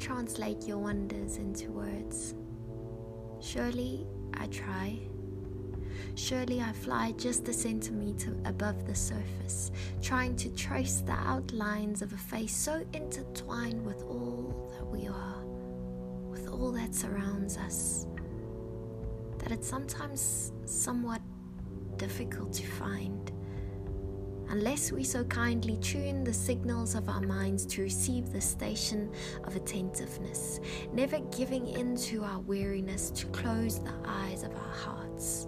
translate your wonders into words. Surely I try. Surely I fly just a centimeter above the surface, trying to trace the outlines of a face so intertwined with all that we are, with all that surrounds us, that it's sometimes somewhat difficult to find unless we so kindly tune the signals of our minds to receive the station of attentiveness, never giving in to our weariness to close the eyes of our hearts,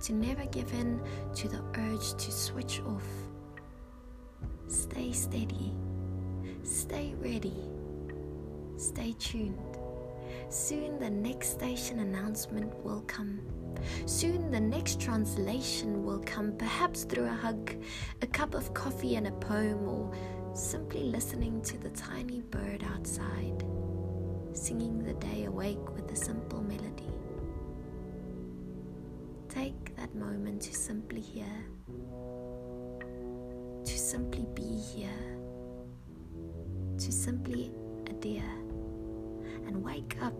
to never give in to the urge to switch off. Stay steady, stay ready, stay tuned. Soon the next station announcement will come. Soon the next translation will come, perhaps through a hug, a cup of coffee, and a poem, or simply listening to the tiny bird outside, singing the day awake with a simple melody. Take that moment to simply hear, to simply be here, to simply adhere, and wake up,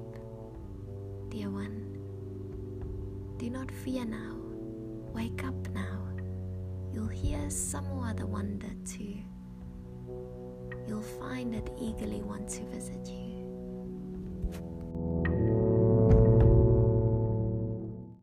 dear one. Do not fear now. Wake up now. You'll hear some other wonder too. You'll find it eagerly want to visit you.